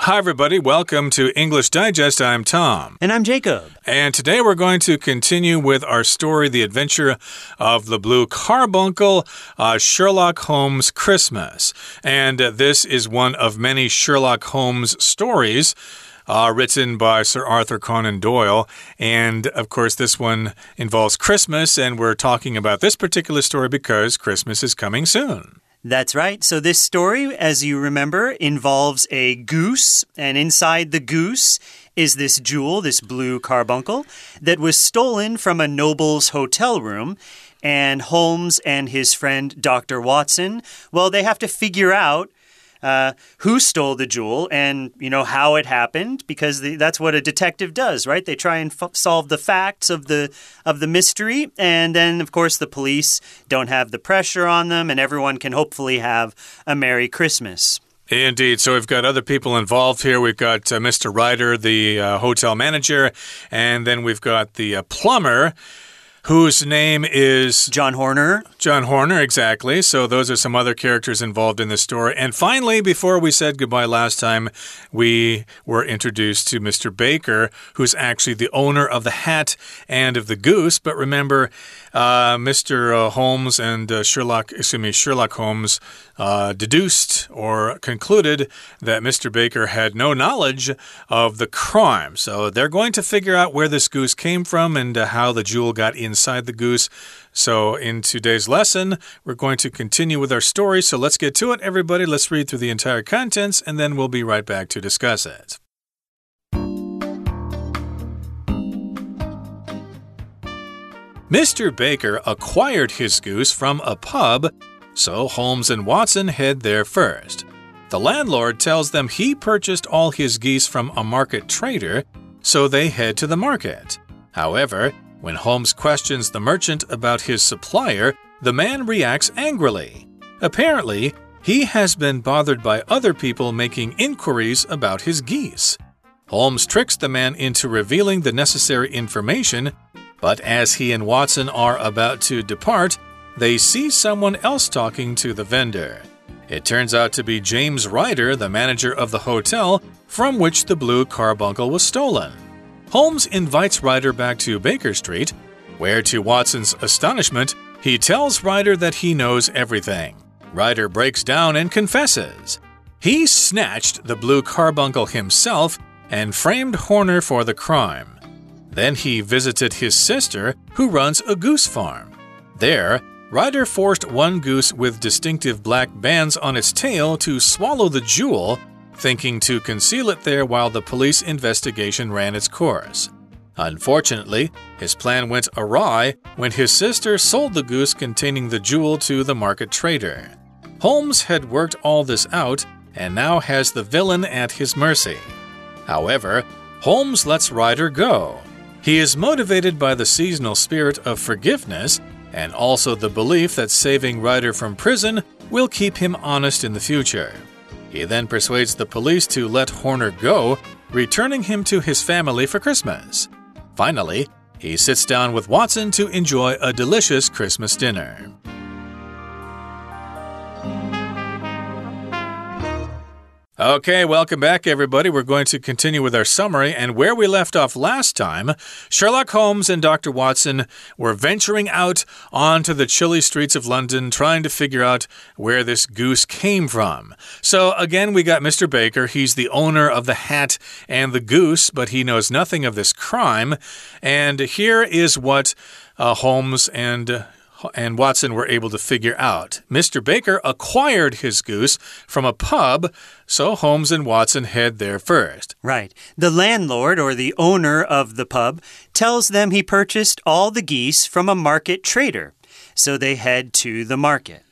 Hi, everybody. Welcome to English Digest. I'm Tom. And I'm Jacob. And today we're going to continue with our story, The Adventure of the Blue Carbuncle, uh, Sherlock Holmes Christmas. And uh, this is one of many Sherlock Holmes stories. Uh, written by Sir Arthur Conan Doyle. And of course, this one involves Christmas, and we're talking about this particular story because Christmas is coming soon. That's right. So, this story, as you remember, involves a goose, and inside the goose is this jewel, this blue carbuncle, that was stolen from a noble's hotel room. And Holmes and his friend Dr. Watson, well, they have to figure out uh, who stole the jewel and you know how it happened because the, that's what a detective does right they try and solve the facts of the of the mystery and then of course the police don't have the pressure on them and everyone can hopefully have a merry christmas Indeed. So we've got other people involved here. We've got uh, Mr. Ryder, the uh, hotel manager, and then we've got the uh, plumber whose name is John Horner. John Horner, exactly. So those are some other characters involved in the story. And finally, before we said goodbye last time, we were introduced to Mr. Baker, who's actually the owner of the hat and of the goose. But remember, uh, Mr. Uh, Holmes and uh, Sherlock, excuse me, Sherlock Holmes uh, deduced or concluded that Mr. Baker had no knowledge of the crime. So they're going to figure out where this goose came from and how the jewel got inside the goose. So, in today's lesson, we're going to continue with our story. So, let's get to it, everybody. Let's read through the entire contents and then we'll be right back to discuss it. Mr. Baker acquired his goose from a pub, so Holmes and Watson head there first. The landlord tells them he purchased all his geese from a market trader, so they head to the market. However, when Holmes questions the merchant about his supplier, the man reacts angrily. Apparently, he has been bothered by other people making inquiries about his geese. Holmes tricks the man into revealing the necessary information but as he and Watson are about to depart, they see someone else talking to the vendor. It turns out to be James Ryder, the manager of the hotel from which the blue carbuncle was stolen. Holmes invites Ryder back to Baker Street, where, to Watson's astonishment, he tells Ryder that he knows everything. Ryder breaks down and confesses. He snatched the blue carbuncle himself and framed Horner for the crime. Then he visited his sister, who runs a goose farm. There, Ryder forced one goose with distinctive black bands on its tail to swallow the jewel, thinking to conceal it there while the police investigation ran its course. Unfortunately, his plan went awry when his sister sold the goose containing the jewel to the market trader. Holmes had worked all this out and now has the villain at his mercy. However, Holmes lets Ryder go. He is motivated by the seasonal spirit of forgiveness and also the belief that saving Ryder from prison will keep him honest in the future. He then persuades the police to let Horner go, returning him to his family for Christmas. Finally, he sits down with Watson to enjoy a delicious Christmas dinner. Okay, welcome back, everybody. We're going to continue with our summary. And where we left off last time, Sherlock Holmes and Dr. Watson were venturing out onto the chilly streets of London trying to figure out where this goose came from. So, again, we got Mr. Baker. He's the owner of the hat and the goose, but he knows nothing of this crime. And here is what uh, Holmes and and Watson were able to figure out. Mr. Baker acquired his goose from a pub, so Holmes and Watson head there first. Right. The landlord, or the owner of the pub, tells them he purchased all the geese from a market trader, so they head to the market.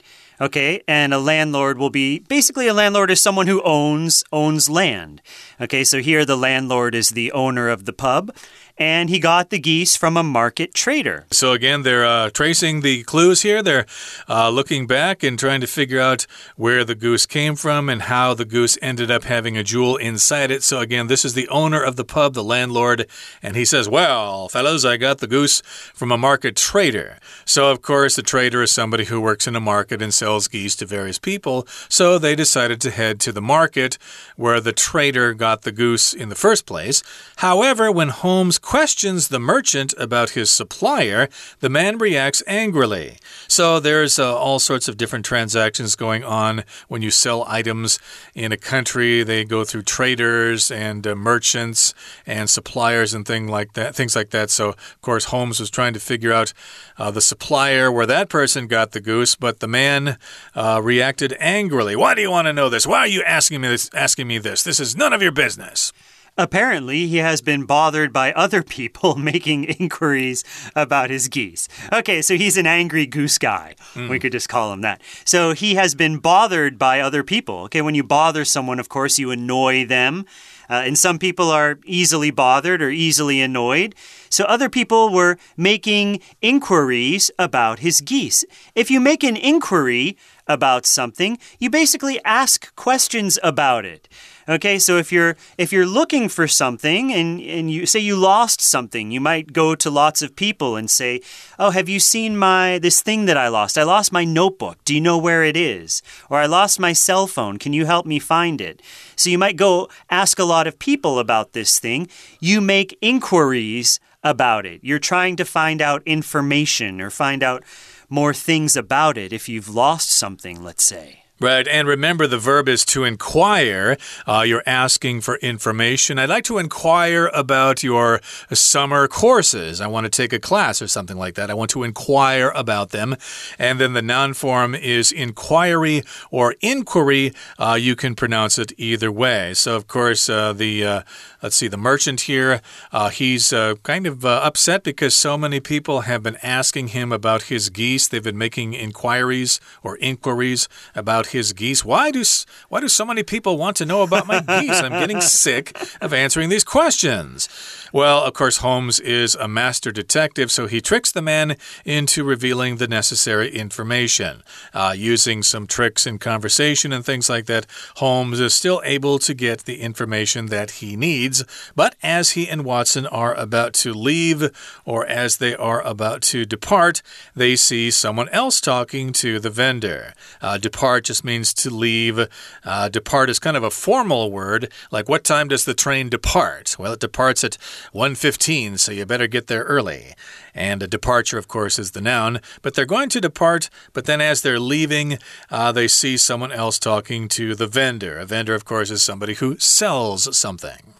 Okay, and a landlord will be basically a landlord is someone who owns owns land. Okay, so here the landlord is the owner of the pub and he got the geese from a market trader. So, again, they're uh, tracing the clues here. They're uh, looking back and trying to figure out where the goose came from and how the goose ended up having a jewel inside it. So, again, this is the owner of the pub, the landlord, and he says, Well, fellows, I got the goose from a market trader. So, of course, the trader is somebody who works in a market and sells geese to various people. So, they decided to head to the market where the trader got the goose in the first place. However, when Holmes questions the merchant about his supplier, the man reacts angrily. So there's uh, all sorts of different transactions going on when you sell items in a country. They go through traders and uh, merchants and suppliers and thing like that, things like that. So of course Holmes was trying to figure out uh, the supplier where that person got the goose, but the man uh, reacted angrily. Why do you want to know this? Why are you asking me this? Asking me this? This is none of your business. Apparently, he has been bothered by other people making inquiries about his geese. Okay, so he's an angry goose guy. Mm. We could just call him that. So he has been bothered by other people. Okay, when you bother someone, of course, you annoy them. Uh, and some people are easily bothered or easily annoyed. So other people were making inquiries about his geese. If you make an inquiry about something, you basically ask questions about it. Okay, so if you're if you're looking for something and and you say you lost something, you might go to lots of people and say, "Oh, have you seen my this thing that I lost? I lost my notebook. Do you know where it is? Or I lost my cell phone. Can you help me find it?" So you might go ask a lot of people about this thing. You make inquiries about it. You're trying to find out information or find out more things about it if you've lost something, let's say. Right, and remember the verb is to inquire. Uh, you're asking for information. I'd like to inquire about your summer courses. I want to take a class or something like that. I want to inquire about them. And then the noun form is inquiry or inquiry. Uh, you can pronounce it either way. So, of course, uh, the uh, let's see, the merchant here, uh, he's uh, kind of upset because so many people have been asking him about his geese. They've been making inquiries or inquiries about about his geese. Why do why do so many people want to know about my geese? I'm getting sick of answering these questions. Well, of course, Holmes is a master detective, so he tricks the man into revealing the necessary information. Uh, using some tricks in conversation and things like that, Holmes is still able to get the information that he needs. But as he and Watson are about to leave, or as they are about to depart, they see someone else talking to the vendor. Uh, depart just means to leave. Uh, depart is kind of a formal word, like what time does the train depart? Well, it departs at 1:15, so you better get there early. And a departure, of course, is the noun. But they're going to depart, but then as they're leaving, uh, they see someone else talking to the vendor. A vendor, of course, is somebody who sells something.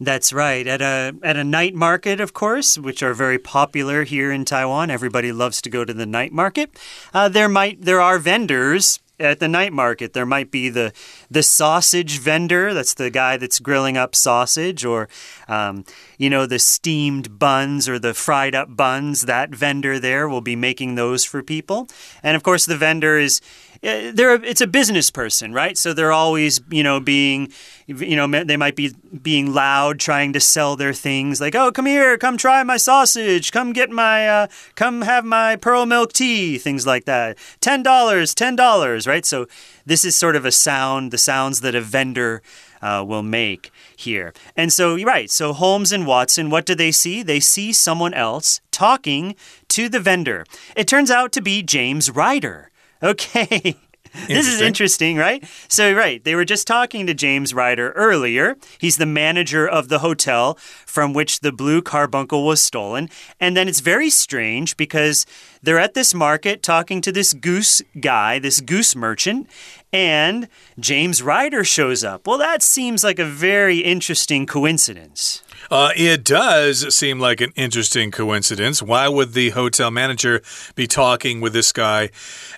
That's right. At a at a night market, of course, which are very popular here in Taiwan. Everybody loves to go to the night market. Uh, there might there are vendors at the night market there might be the the sausage vendor that's the guy that's grilling up sausage or um, you know the steamed buns or the fried up buns that vendor there will be making those for people and of course the vendor is they're a, it's a business person, right? So they're always, you know, being, you know, they might be being loud, trying to sell their things, like, oh, come here, come try my sausage, come get my, uh, come have my pearl milk tea, things like that. Ten dollars, ten dollars, right? So this is sort of a sound, the sounds that a vendor. Uh, will make here. And so, right, so Holmes and Watson, what do they see? They see someone else talking to the vendor. It turns out to be James Ryder. Okay. This is interesting, right? So, right, they were just talking to James Ryder earlier. He's the manager of the hotel from which the blue carbuncle was stolen. And then it's very strange because they're at this market talking to this goose guy, this goose merchant, and James Ryder shows up. Well, that seems like a very interesting coincidence. Uh, it does seem like an interesting coincidence. Why would the hotel manager be talking with this guy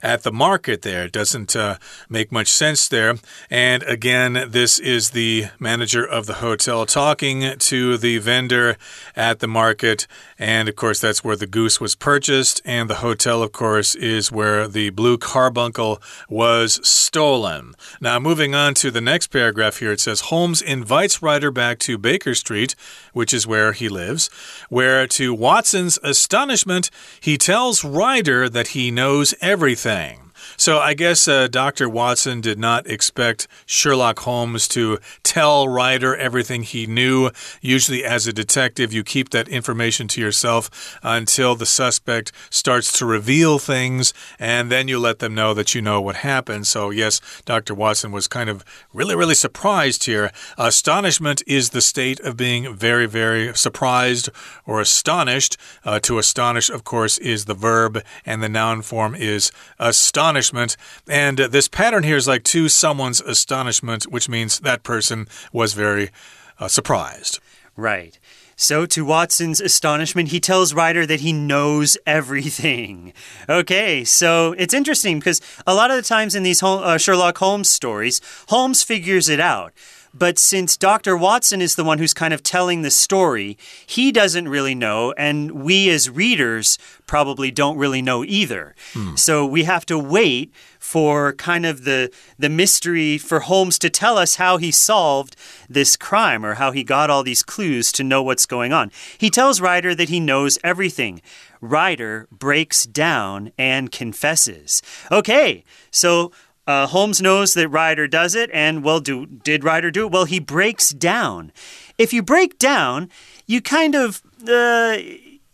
at the market there? It doesn't uh, make much sense there. And again, this is the manager of the hotel talking to the vendor at the market. And of course, that's where the goose was purchased. And the hotel, of course, is where the blue carbuncle was stolen. Now, moving on to the next paragraph here, it says Holmes invites Ryder back to Baker Street, which is where he lives, where to Watson's astonishment, he tells Ryder that he knows everything. So I guess uh, Dr. Watson did not expect Sherlock Holmes to tell Ryder everything he knew. Usually, as a detective, you keep that information to yourself until the suspect starts to reveal things, and then you let them know that you know what happened. So, yes, Dr. Watson was kind of really, really surprised here. Astonishment is the state of being very, very surprised or astonished. Uh, to astonish, of course, is the verb, and the noun form is astonished astonishment. And uh, this pattern here is like to someone's astonishment, which means that person was very uh, surprised. Right. So, to Watson's astonishment, he tells Ryder that he knows everything. Okay, so it's interesting because a lot of the times in these uh, Sherlock Holmes stories, Holmes figures it out. But since Dr. Watson is the one who's kind of telling the story, he doesn't really know, and we as readers probably don't really know either. Hmm. So we have to wait for kind of the the mystery for Holmes to tell us how he solved this crime or how he got all these clues to know what's going on. He tells Ryder that he knows everything. Ryder breaks down and confesses. Okay, so uh, Holmes knows that Ryder does it, and well, do did Ryder do it? Well, he breaks down. If you break down, you kind of uh,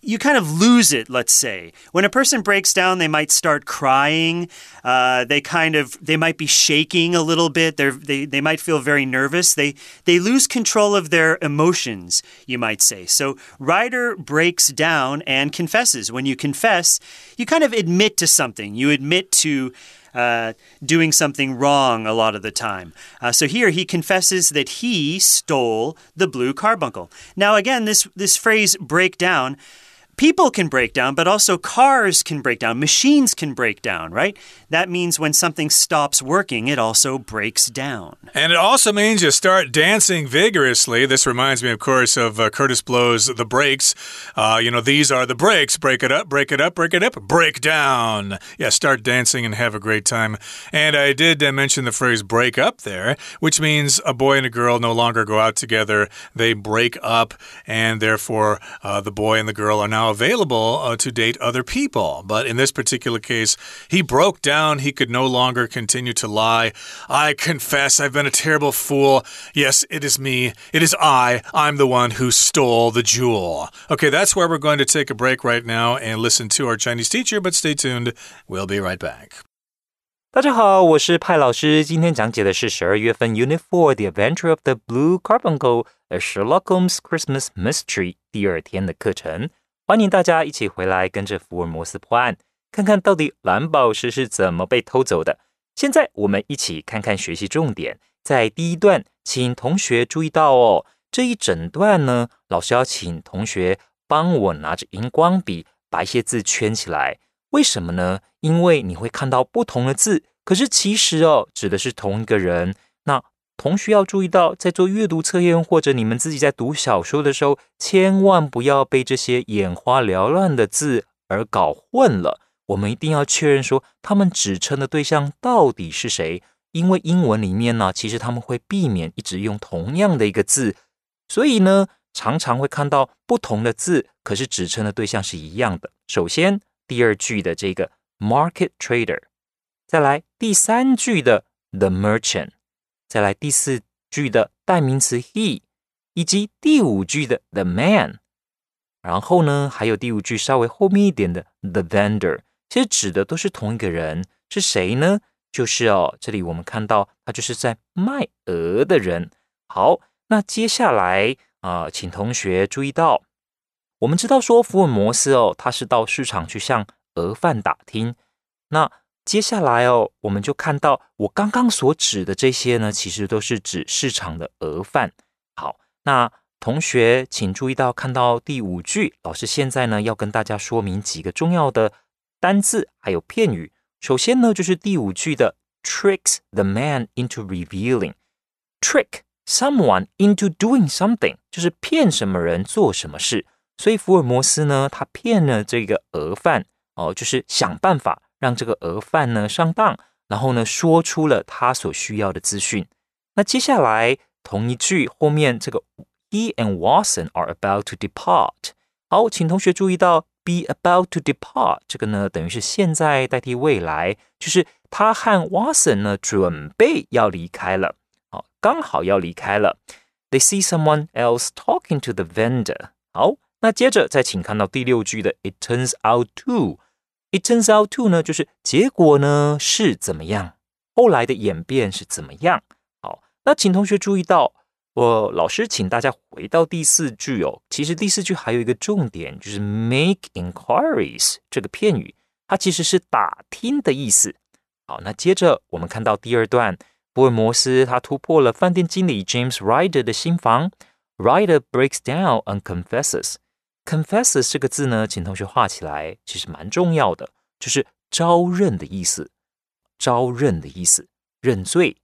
you kind of lose it. Let's say when a person breaks down, they might start crying. Uh, they kind of they might be shaking a little bit. They're, they they might feel very nervous. They they lose control of their emotions. You might say. So Ryder breaks down and confesses. When you confess, you kind of admit to something. You admit to uh, doing something wrong a lot of the time. Uh, so here he confesses that he stole the blue carbuncle. Now, again, this, this phrase break down people can break down, but also cars can break down, machines can break down, right? That means when something stops working, it also breaks down. And it also means you start dancing vigorously. This reminds me, of course, of uh, Kurtis Blow's The Breaks. Uh, you know, these are the breaks. Break it up, break it up, break it up, break down. Yeah, start dancing and have a great time. And I did uh, mention the phrase break up there, which means a boy and a girl no longer go out together. They break up, and therefore uh, the boy and the girl are now available uh, to date other people. But in this particular case, he broke down. He could no longer continue to lie. I confess, I've been a terrible fool. Yes, it is me. It is I. I'm the one who stole the jewel. Okay, that's where we're going to take a break right now and listen to our Chinese teacher, but stay tuned. We'll be right back. 大家好，我是派老师。今天讲解的是十二月份 Unit Four The Adventure of the Blue Carbuncle, A Sherlock Holmes Christmas Mystery 第二天的课程。 欢迎大家一起回来，跟着福尔摩斯破案，看看到底蓝宝石是怎么被偷走的。现在我们一起看看学习重点。在第一段，请同学注意到哦，这一整段呢，老师要请同学帮我拿着荧光笔把一些字圈起来。为什么呢？因为你会看到不同的字，可是其实哦，指的是同一个人。同学要注意到，在做阅读测验或者你们自己在读小说的时候，千万不要被这些眼花缭乱的字而搞混了。我们一定要确认说，他们指称的对象到底是谁。因为英文里面呢，其实他们会避免一直用同样的一个字，所以呢，常常会看到不同的字，可是指称的对象是一样的。首先，第二句的这个 market trader，再来第三句的 the merchant。再来第四句的代名词 he，以及第五句的 the man，然后呢，还有第五句稍微后面一点的 the vendor，其实指的都是同一个人，是谁呢？就是哦，这里我们看到他就是在卖鹅的人。好，那接下来啊，请同学注意到，我们知道说福尔摩斯哦，他是到市场去向鹅贩打听，那。接下来哦，我们就看到我刚刚所指的这些呢，其实都是指市场的鹅贩。好，那同学请注意到，看到第五句，老师现在呢要跟大家说明几个重要的单字还有片语。首先呢，就是第五句的 tricks the man into revealing，trick someone into doing something，就是骗什么人做什么事。所以福尔摩斯呢，他骗了这个鹅贩哦，就是想办法让这个鹅贩呢上当，然后呢说出了他所需要的资讯。那接下来同一句后面这个 He and Watson are about to depart。好，请同学注意到 be about to depart 这个呢，等于是现在代替未来，就是他和 Watson 呢准备要离开了，好，刚好要离开了。They see someone else talking to the vendor。好。那接着再请看到第六句的 "It turns out to", "It turns out to" 呢，就是结果呢是怎么样？后来的演变是怎么样？好，那请同学注意到，我老师请大家回到第四句哦。其实第四句还有一个重点，就是 "make inquiries" 这个片语，它其实是打听的意思。好，那接着我们看到第二段，福尔摩斯他突破了饭店经理 James Ryder 的心房，Ryder breaks down and confesses。Confesses 这个字呢，请同学画起来，其实蛮重要的，就是招认的意思，招认的意思，认罪。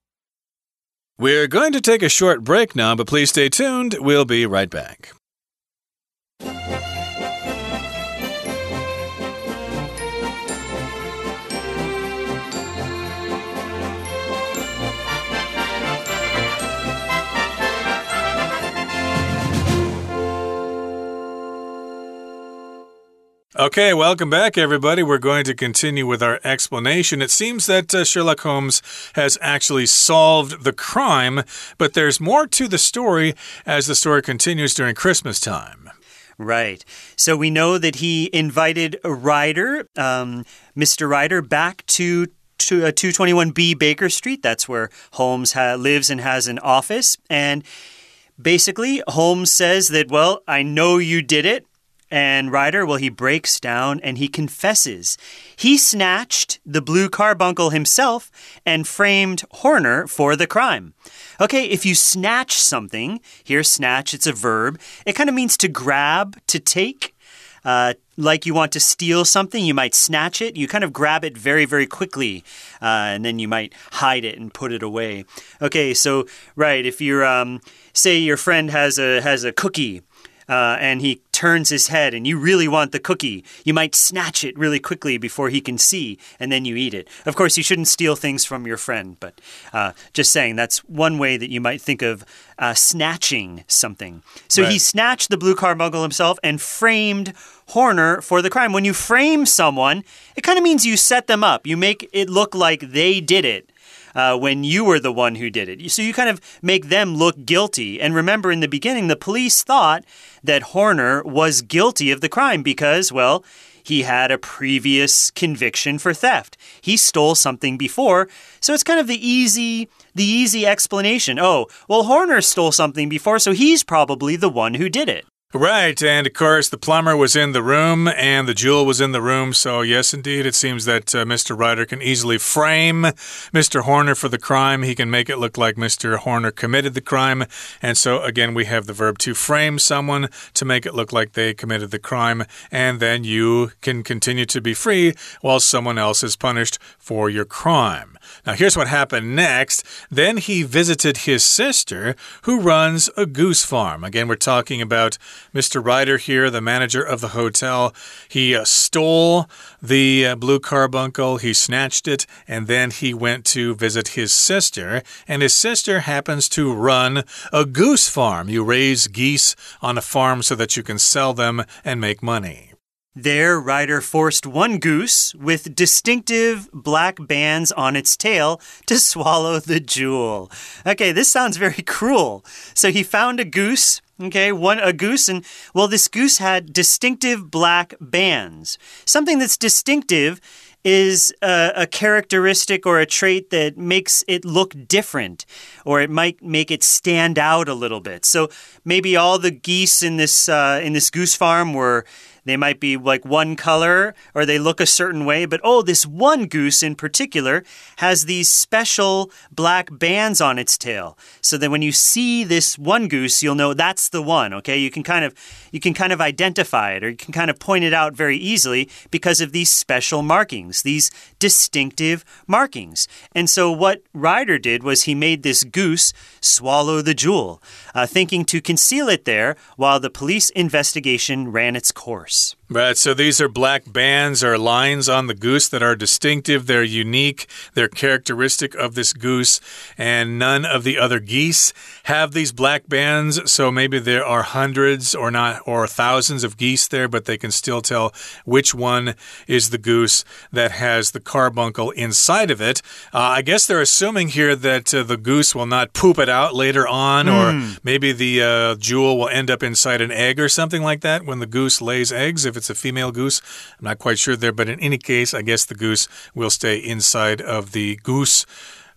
We're going to take a short break now, but please stay tuned. We'll be right back. Okay, welcome back, everybody. We're going to continue with our explanation. It seems that uh, Sherlock Holmes has actually solved the crime, but there's more to the story as the story continues during Christmas time. Right. So we know that he invited Ryder, um, Mr. Ryder, back to to uh, 221B Baker Street. That's where Holmes lives and has an office. And basically, Holmes says that, well, I know you did it. And Ryder, well, he breaks down and he confesses. He snatched the blue carbuncle himself and framed Horner for the crime. Okay, if you snatch something, here, snatch, it's a verb, it kind of means to grab, to take. Uh, like you want to steal something, you might snatch it. You kind of grab it very, very quickly, uh, and then you might hide it and put it away. Okay, so right, if you're, um, say, your friend has a has a cookie, uh, and he turns his head and you really want the cookie, you might snatch it really quickly before he can see, and then you eat it. Of course, you shouldn't steal things from your friend, but uh, just saying that's one way that you might think of uh, snatching something. So right. he snatched the blue carbuncle himself and framed Horner for the crime. When you frame someone, it kind of means you set them up, you make it look like they did it uh, when you were the one who did it. So you kind of make them look guilty. And remember, in the beginning, the police thought that Horner was guilty of the crime because, well, he had a previous conviction for theft. He stole something before. So it's kind of the easy the easy explanation. Oh, well Horner stole something before, so he's probably the one who did it. Right, and of course, the plumber was in the room and the jewel was in the room. So, yes, indeed, it seems that uh, Mr. Ryder can easily frame Mr. Horner for the crime. He can make it look like Mr. Horner committed the crime. And so, again, we have the verb to frame someone to make it look like they committed the crime. And then you can continue to be free while someone else is punished for your crime. Now, here's what happened next. Then he visited his sister, who runs a goose farm. Again, we're talking about Mr. Ryder here, the manager of the hotel. He uh, stole the uh, blue carbuncle, he snatched it, and then he went to visit his sister. And his sister happens to run a goose farm. You raise geese on a farm so that you can sell them and make money. There, Ryder forced one goose with distinctive black bands on its tail to swallow the jewel. Okay, this sounds very cruel. So he found a goose, okay, one a goose and well this goose had distinctive black bands. Something that's distinctive is a, a, characteristic or a trait that makes it look different, or it might make it stand out a little bit. So maybe all the geese in this uh, in this goose farm were They might be like one color or they look a certain way, but oh, this one goose in particular has these special black bands on its tail. So that when you see this one goose, you'll know that's the one, okay? You can kind of you can kind of identify it or you can kind of point it out very easily because of these special markings, these distinctive markings. And so what Ryder did was he made this goose swallow the jewel, uh, thinking to conceal it there while the police investigation ran its course. Nurse. Right, so these are black bands or lines on the goose that are distinctive, they're unique, they're characteristic of this goose, and none of the other geese have these black bands. So maybe there are hundreds or not or thousands of geese there, but they can still tell which one is the goose that has the carbuncle inside of it. Uh, I guess they're assuming here that uh, the goose will not poop it out later on, mm. or hmm. maybe the uh, jewel will end up inside an egg or something like that when the goose lays eggs. If if it's a female goose. I'm not quite sure there, but in any case, I guess the goose will stay inside of the goose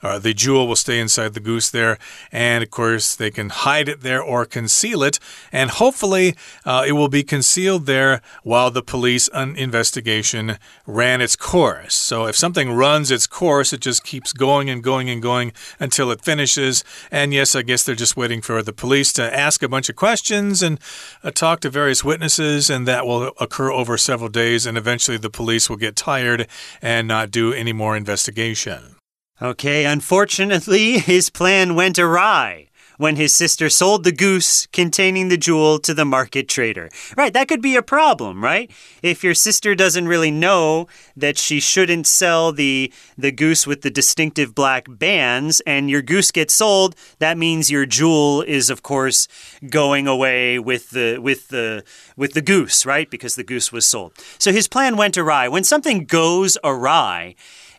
uh, the jewel will stay inside the goose there. And of course, they can hide it there or conceal it. And hopefully, uh, it will be concealed there while the police investigation ran its course. So if something runs its course, it just keeps going and going and going until it finishes. And yes, I guess they're just waiting for the police to ask a bunch of questions and uh, talk to various witnesses. And that will occur over several days. And eventually, the police will get tired and not do any more investigation. Okay, unfortunately, his plan went awry when his sister sold the goose containing the jewel to the market trader. Right, that could be a problem, right? If your sister doesn't really know that she shouldn't sell the the goose with the distinctive black bands and your goose gets sold, that means your jewel is of course going away with the with the with the goose, right? Because the goose was sold. So his plan went awry. When something goes awry,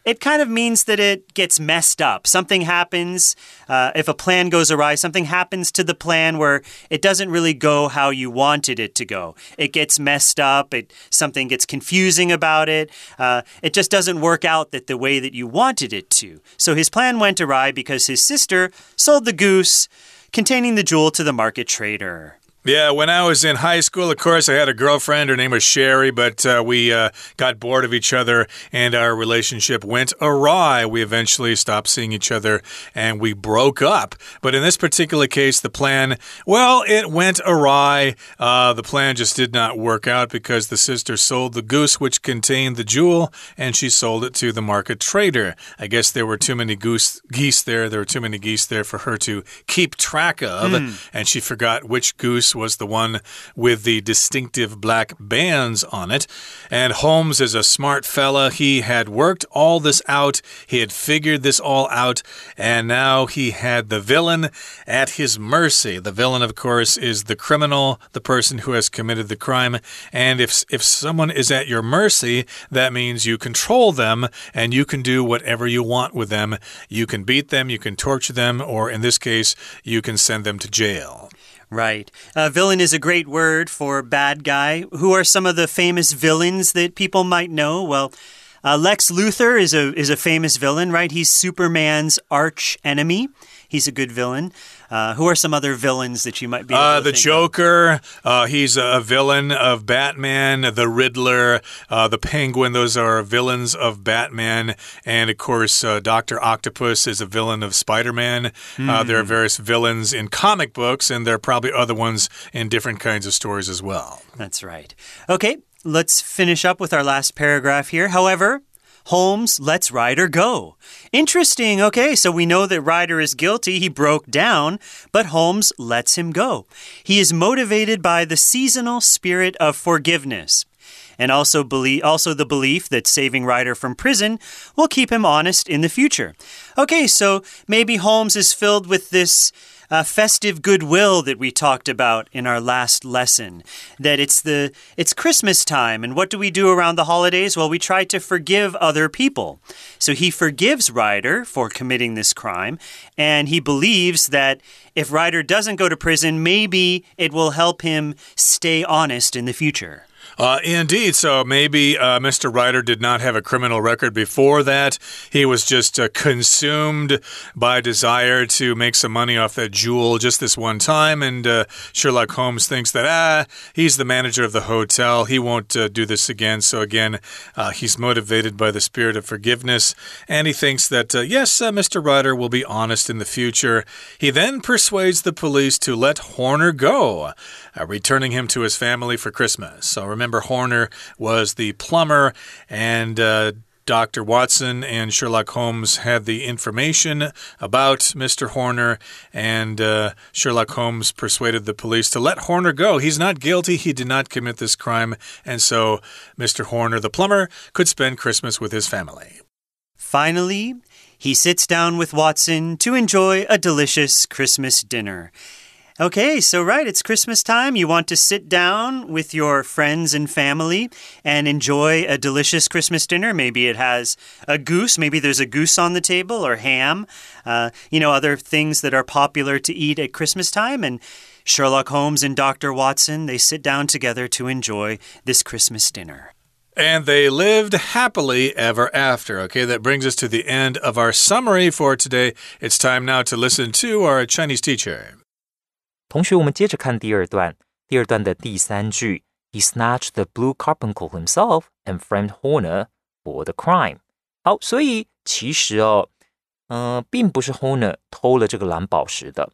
it kind of means that it gets messed up. Something happens, uh, if a plan goes awry, something happens to the plan where it doesn't really go how you wanted it to go. It gets messed up, it, something gets confusing about it, uh, it just doesn't work out that the way that you wanted it to. So his plan went awry because his sister sold the goose containing the jewel to the market trader. Yeah, when I was in high school, of course, I had a girlfriend. Her name was Sherry, but uh, we uh, got bored of each other and our relationship went awry. We eventually stopped seeing each other and we broke up. But in this particular case, the plan, well, it went awry. Uh, the plan just did not work out because the sister sold the goose which contained the jewel and she sold it to the market trader. I guess there were too many goose geese there. There were too many geese there for her to keep track of, mm. and she forgot which goose was the one with the distinctive black bands on it. And Holmes is a smart fella. He had worked all this out, he had figured this all out, and now he had the villain at his mercy. The villain, of course, is the criminal, the person who has committed the crime. And if, if someone is at your mercy, that means you control them and you can do whatever you want with them. You can beat them, you can torture them, or in this case, you can send them to jail. Right. Uh, villain is a great word for bad guy. Who are some of the famous villains that people might know? Well, uh, Lex Luthor is a is a famous villain, right? He's Superman's arch enemy. He's a good villain. Uh, who are some other villains that you might be? Uh, the Joker. Uh, he's a villain of Batman. The Riddler. Uh, the Penguin. Those are villains of Batman. And of course, uh, Doctor Octopus is a villain of Spider Man. Mm. there are hmm. various villains in comic books, and there are probably other ones in different kinds of stories as well. That's right. Okay, let's finish up with our last paragraph here. However, Holmes lets Ryder go. Interesting. Okay, so we know that Ryder is guilty. He broke down, but Holmes lets him go. He is motivated by the seasonal spirit of forgiveness and also also the belief that saving Ryder from prison will keep him honest in the future. Okay, so maybe Holmes is filled with this uh, festive goodwill that we talked about in our last lesson. That it's the it's Christmas time, and what do we do around the holidays? Well, we try to forgive other people. So he forgives Ryder for committing this crime, and he believes that if Ryder doesn't go to prison, maybe it will help him stay honest in the future. Uh, indeed. So maybe uh, Mr. Ryder did not have a criminal record before that. He was just uh, consumed by desire to make some money off that jewel just this one time. And uh, Sherlock Holmes thinks that, ah, he's the manager of the hotel. He won't uh, do this again. So again, uh, he's motivated by the spirit of forgiveness. And he thinks that, yes, Mr. Ryder will be honest in the future. He then persuades the police to let Horner go, returning him to his family for Christmas. So remember, Horner was the plumber, and uh, Dr. Watson and Sherlock Holmes had the information about Mr. Horner, and uh, Sherlock Holmes persuaded the police to let Horner go. He's not guilty. He did not commit this crime. And so Mr. Horner, the plumber, could spend Christmas with his family. Finally, he sits down with Watson to enjoy a delicious Christmas dinner. Okay, so right, it's Christmas time. You want to sit down with your friends and family and enjoy a delicious Christmas dinner. Maybe it has a goose, maybe there's a goose on the table or ham, uh, you know, other things that are popular to eat at Christmas time. And Sherlock Holmes and Dr. Watson, they sit down together to enjoy this Christmas dinner. And they lived happily ever after. Okay, that brings us to the end of our summary for today. It's time now to listen to our Chinese teacher. 同学，我们接着看第二段。第二段的第三句，He snatched the blue carbuncle himself and framed Horner for the crime。好，所以其实哦，嗯、并不是 Horner 偷了这个蓝宝石的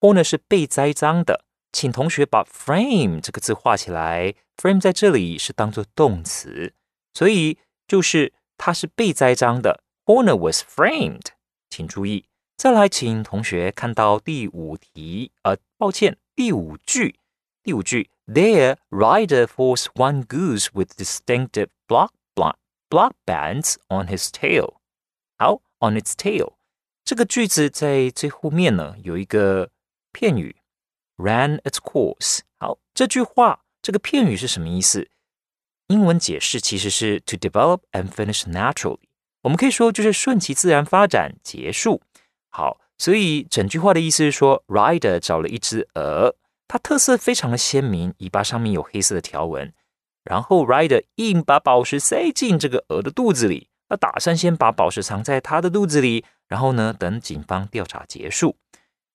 ，Horner 是被栽赃的。请同学把 frame 这个字画起来，frame 在这里是当做动词，所以就是他是被栽赃的。Horner was framed，请注意。再来，请同学看到第五题，呃，抱歉，第五句，第五句，There Ryder forced one goose with distinctive block block block bands on his tail. tail。好，on its tail。这个句子在最后面呢有一个片语，ran its course。好，这句话这个片语是什么意思？英文解释其实是 to develop and finish naturally。我们可以说就是顺其自然发展结束。好，所以整句话的意思是说，Rider 找了一只鹅，它特色非常的鲜明，尾巴上面有黑色的条纹。然后 Rider 硬把宝石塞进这个鹅的肚子里，他打算先把宝石藏在它的肚子里，然后呢，等警方调查结束。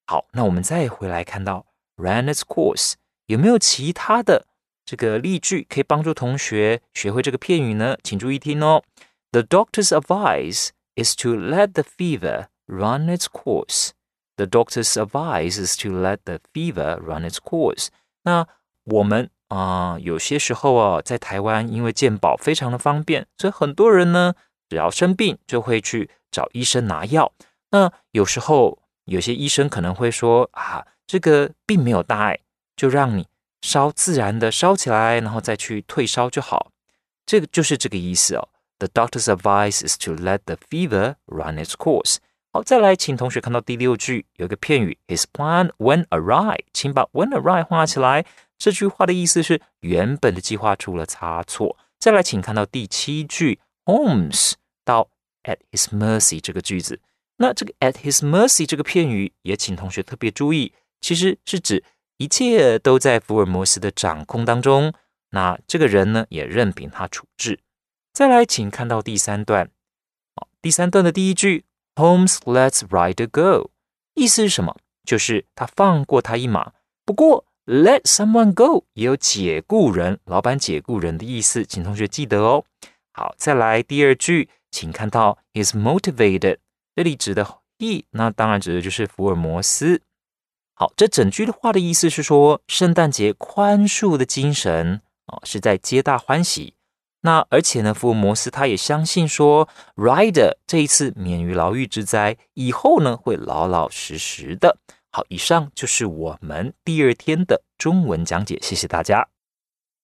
好，那我们再回来看到 ran its course，有没有其他的这个例句可以帮助同学学会这个片语呢？请注意听哦。The doctor's advice is to let the fever run its course. The doctor's advice is to let the fever run its course. 那我们啊、呃，有些时候啊，在台湾因为健保非常的方便，所以很多人呢，只要生病就会去找医生拿药。那有时候有些医生可能会说啊，这个并没有大碍，就让你烧自然的烧起来，然后再去退烧就好。这个就是这个意思哦。The doctor's advice is to let the fever run its course. 再来，请同学看到第六句有一个片语，His plan went awry，请把 went awry 画起来。这句话的意思是原本的计划出了差错。再来，请看到第七句，Holmes 到 at his mercy 这个句子。那这个 at his mercy 这个片语也请同学特别注意，其实是指一切都在福尔摩斯的掌控当中。那这个人呢，也任凭他处置。再来，请看到第三段。好，第三段的第一句。Holmes lets Ryder go，意思是什么？就是他放过他一马。不过，let someone go 也有解雇人、老板解雇人的意思，请同学记得哦。好，再来第二句，请看到 is motivated，这里指的 he，那当然指的就是福尔摩斯。好，这整句的话的意思是说，圣诞节宽恕的精神哦，是在皆大欢喜。那而且呢，福尔摩斯他也相信说，Ryder 这一次免于牢狱之灾，以后呢会老老实实的。好，以上就是我们第二天的中文讲解，谢谢大家。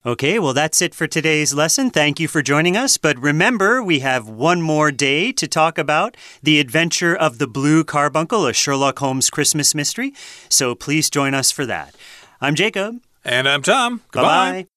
Okay, well, that's it for today's lesson. Thank you for joining us. But remember, we have one more day to talk about The Adventure of the Blue Carbuncle, a Sherlock Holmes Christmas mystery. So please join us for that. I'm Jacob. And I'm Tom. Goodbye. Bye-bye.